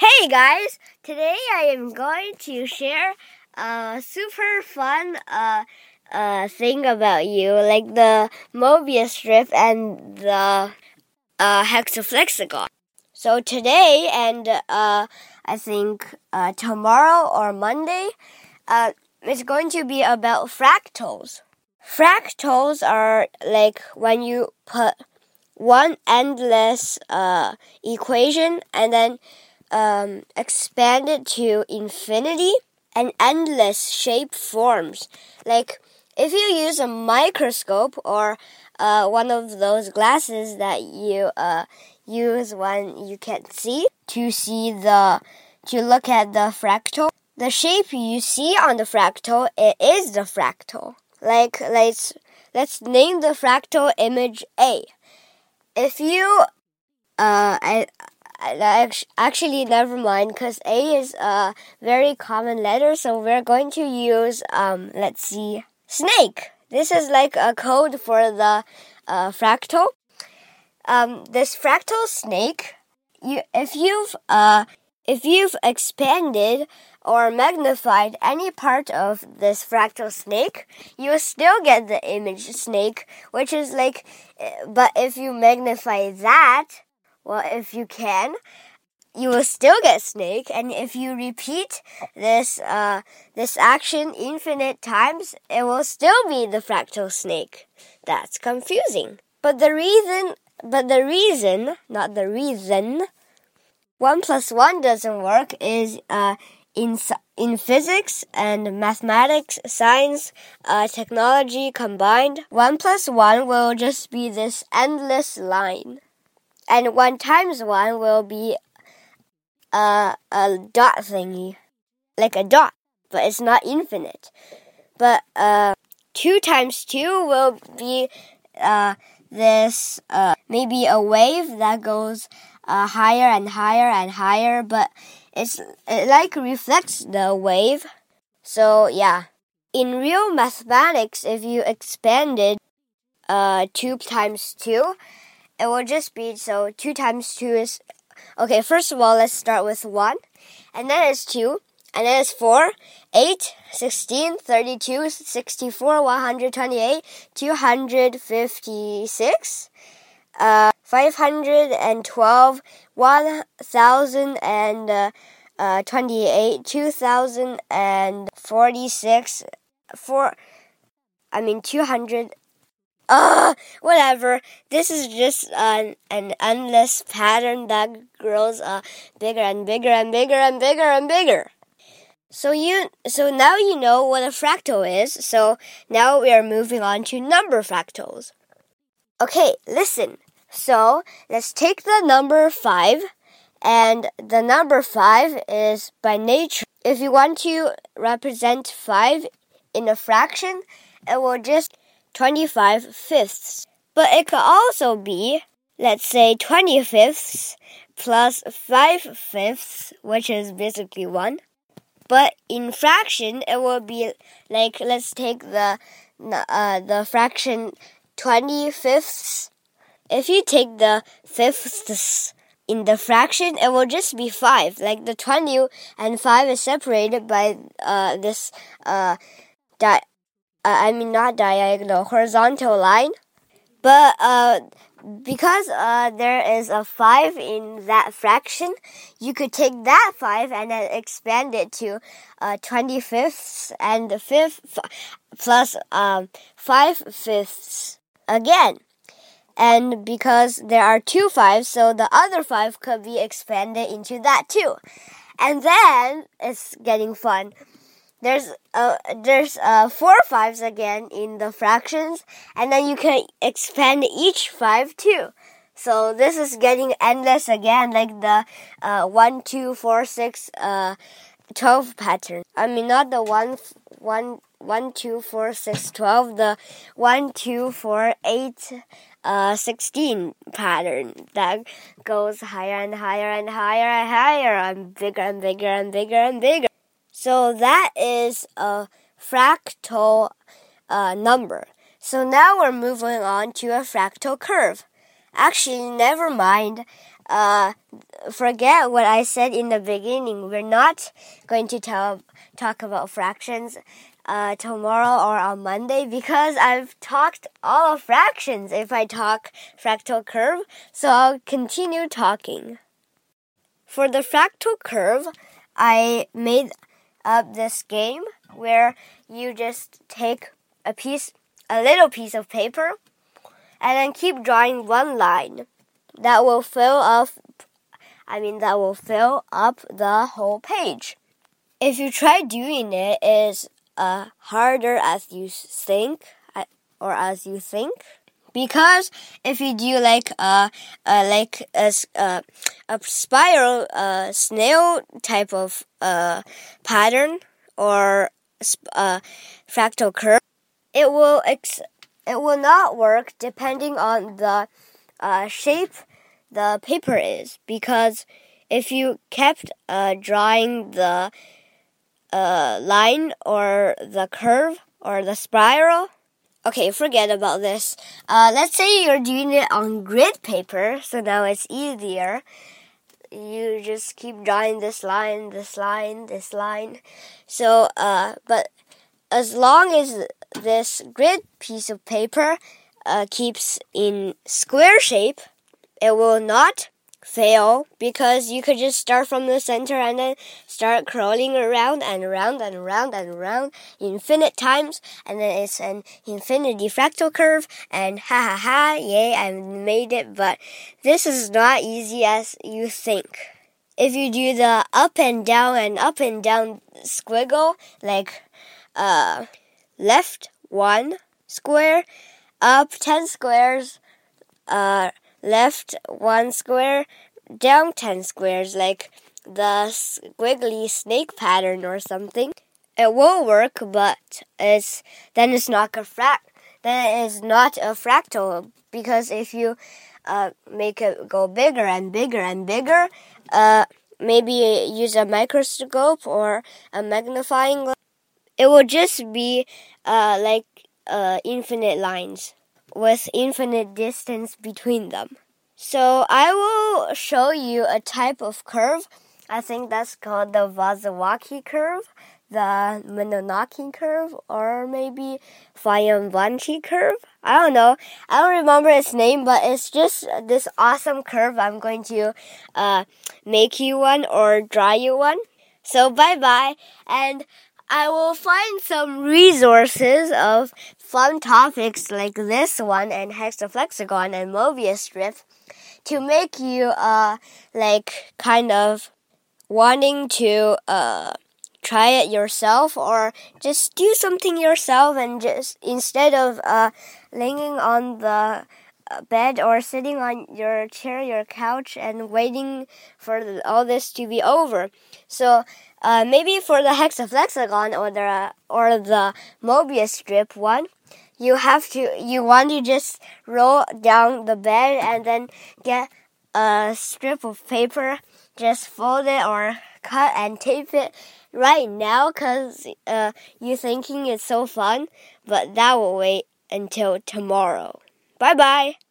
Hey guys, today I am going to share a super fun uh, uh, thing about you, like the Mobius strip and the uh, hexaflexagon. So today and uh, I think uh, tomorrow or Monday, uh, it's going to be about fractals. Fractals are like when you put one endless uh, equation and then um, expand it to infinity and endless shape forms. Like if you use a microscope or uh, one of those glasses that you uh, use when you can't see to see the to look at the fractal, the shape you see on the fractal it is the fractal. Like let's let's name the fractal image A. If you uh I actually never mind because A is a very common letter, so we're going to use um let's see snake. This is like a code for the uh, fractal. Um, this fractal snake, you if you've uh if you've expanded or magnified any part of this fractal snake, you still get the image snake, which is like, eh, but if you magnify that, well, if you can, you will still get snake. And if you repeat this, uh, this action infinite times, it will still be the fractal snake. That's confusing. But the reason, but the reason, not the reason, one plus one doesn't work is, uh, in, in physics and mathematics, science, uh, technology combined, 1 plus 1 will just be this endless line and 1 times 1 will be a, a dot thingy, like a dot, but it's not infinite. But uh, 2 times 2 will be uh, this uh, maybe a wave that goes uh, higher and higher and higher, but it's it like reflects the wave. So yeah, in real mathematics, if you expanded uh, 2 times 2, it will just be so 2 times 2 is okay first of all let's start with 1 and then it's 2 and then it's 4 8 16 32 64 128 256 uh, 512 1000 and uh, uh, 28 2046 4 I mean 200 uh, whatever. This is just an, an endless pattern that grows uh, bigger and bigger and bigger and bigger and bigger. So you so now you know what a fractal is. So now we are moving on to number fractals. Okay, listen. So let's take the number 5 and the number 5 is by nature if you want to represent 5 in a fraction, it will just 25 fifths. But it could also be, let's say, 20 fifths plus 5 fifths, which is basically 1. But in fraction, it will be like, let's take the, uh, the fraction 20 fifths. If you take the fifths in the fraction, it will just be 5. Like the 20 and 5 is separated by uh, this uh, di uh, I mean not diagonal, horizontal line. But uh, because uh, there is a 5 in that fraction, you could take that 5 and then expand it to uh, 20 fifths and the fifth plus um, 5 fifths again. And because there are two fives, so the other 5 could be expanded into that too. And then it's getting fun there's uh there's uh four fives again in the fractions and then you can expand each five too. So this is getting endless again like the uh one two four six uh 12 pattern. I mean not the one one one two four six twelve the one two four eight uh 16 pattern that goes higher and higher and higher and higher and bigger and bigger and bigger and bigger so that is a fractal uh, number. So now we're moving on to a fractal curve. Actually, never mind. uh, forget what I said in the beginning. We're not going to tell, talk about fractions uh, tomorrow or on Monday because I've talked all of fractions if I talk fractal curve. So I'll continue talking. For the fractal curve, I made up this game where you just take a piece, a little piece of paper, and then keep drawing one line that will fill up I mean that will fill up the whole page. If you try doing it, it's uh, harder as you think uh, or as you think because if you do like a, a like a, a, a spiral uh, snail type of uh, pattern or a uh, fractal curve, it will ex it will not work depending on the uh, shape the paper is. Because if you kept uh, drawing the uh, line or the curve or the spiral, okay, forget about this. Uh, let's say you're doing it on grid paper, so now it's easier. You just keep drawing this line, this line, this line. So, uh, but as long as this grid piece of paper uh, keeps in square shape, it will not fail because you could just start from the center and then start crawling around and around and around and around infinite times and then it's an infinity fractal curve and ha ha ha yay I made it but this is not easy as you think. If you do the up and down and up and down squiggle like uh left one square up 10 squares uh left one square, down 10 squares, like the squiggly snake pattern or something. It will work, but it's then it's not a frac then it is not a fractal because if you uh, make it go bigger and bigger and bigger, uh, maybe use a microscope or a magnifying glass, it will just be uh, like uh, infinite lines with infinite distance between them. So I will show you a type of curve. I think that's called the Vasilevsky curve, the Minkowski curve, or maybe Fibonacci curve. I don't know. I don't remember its name, but it's just this awesome curve. I'm going to uh, make you one or draw you one. So bye bye and I will find some resources of fun topics like this one and hexaflexagon and Mobius strip to make you uh like kind of wanting to uh try it yourself or just do something yourself and just instead of uh laying on the uh, bed or sitting on your chair, your couch, and waiting for all this to be over. So uh, maybe for the hexaflexagon or the or the Mobius strip one, you have to you want to just roll down the bed and then get a strip of paper, just fold it or cut and tape it right now because uh, you're thinking it's so fun, but that will wait until tomorrow. Bye bye.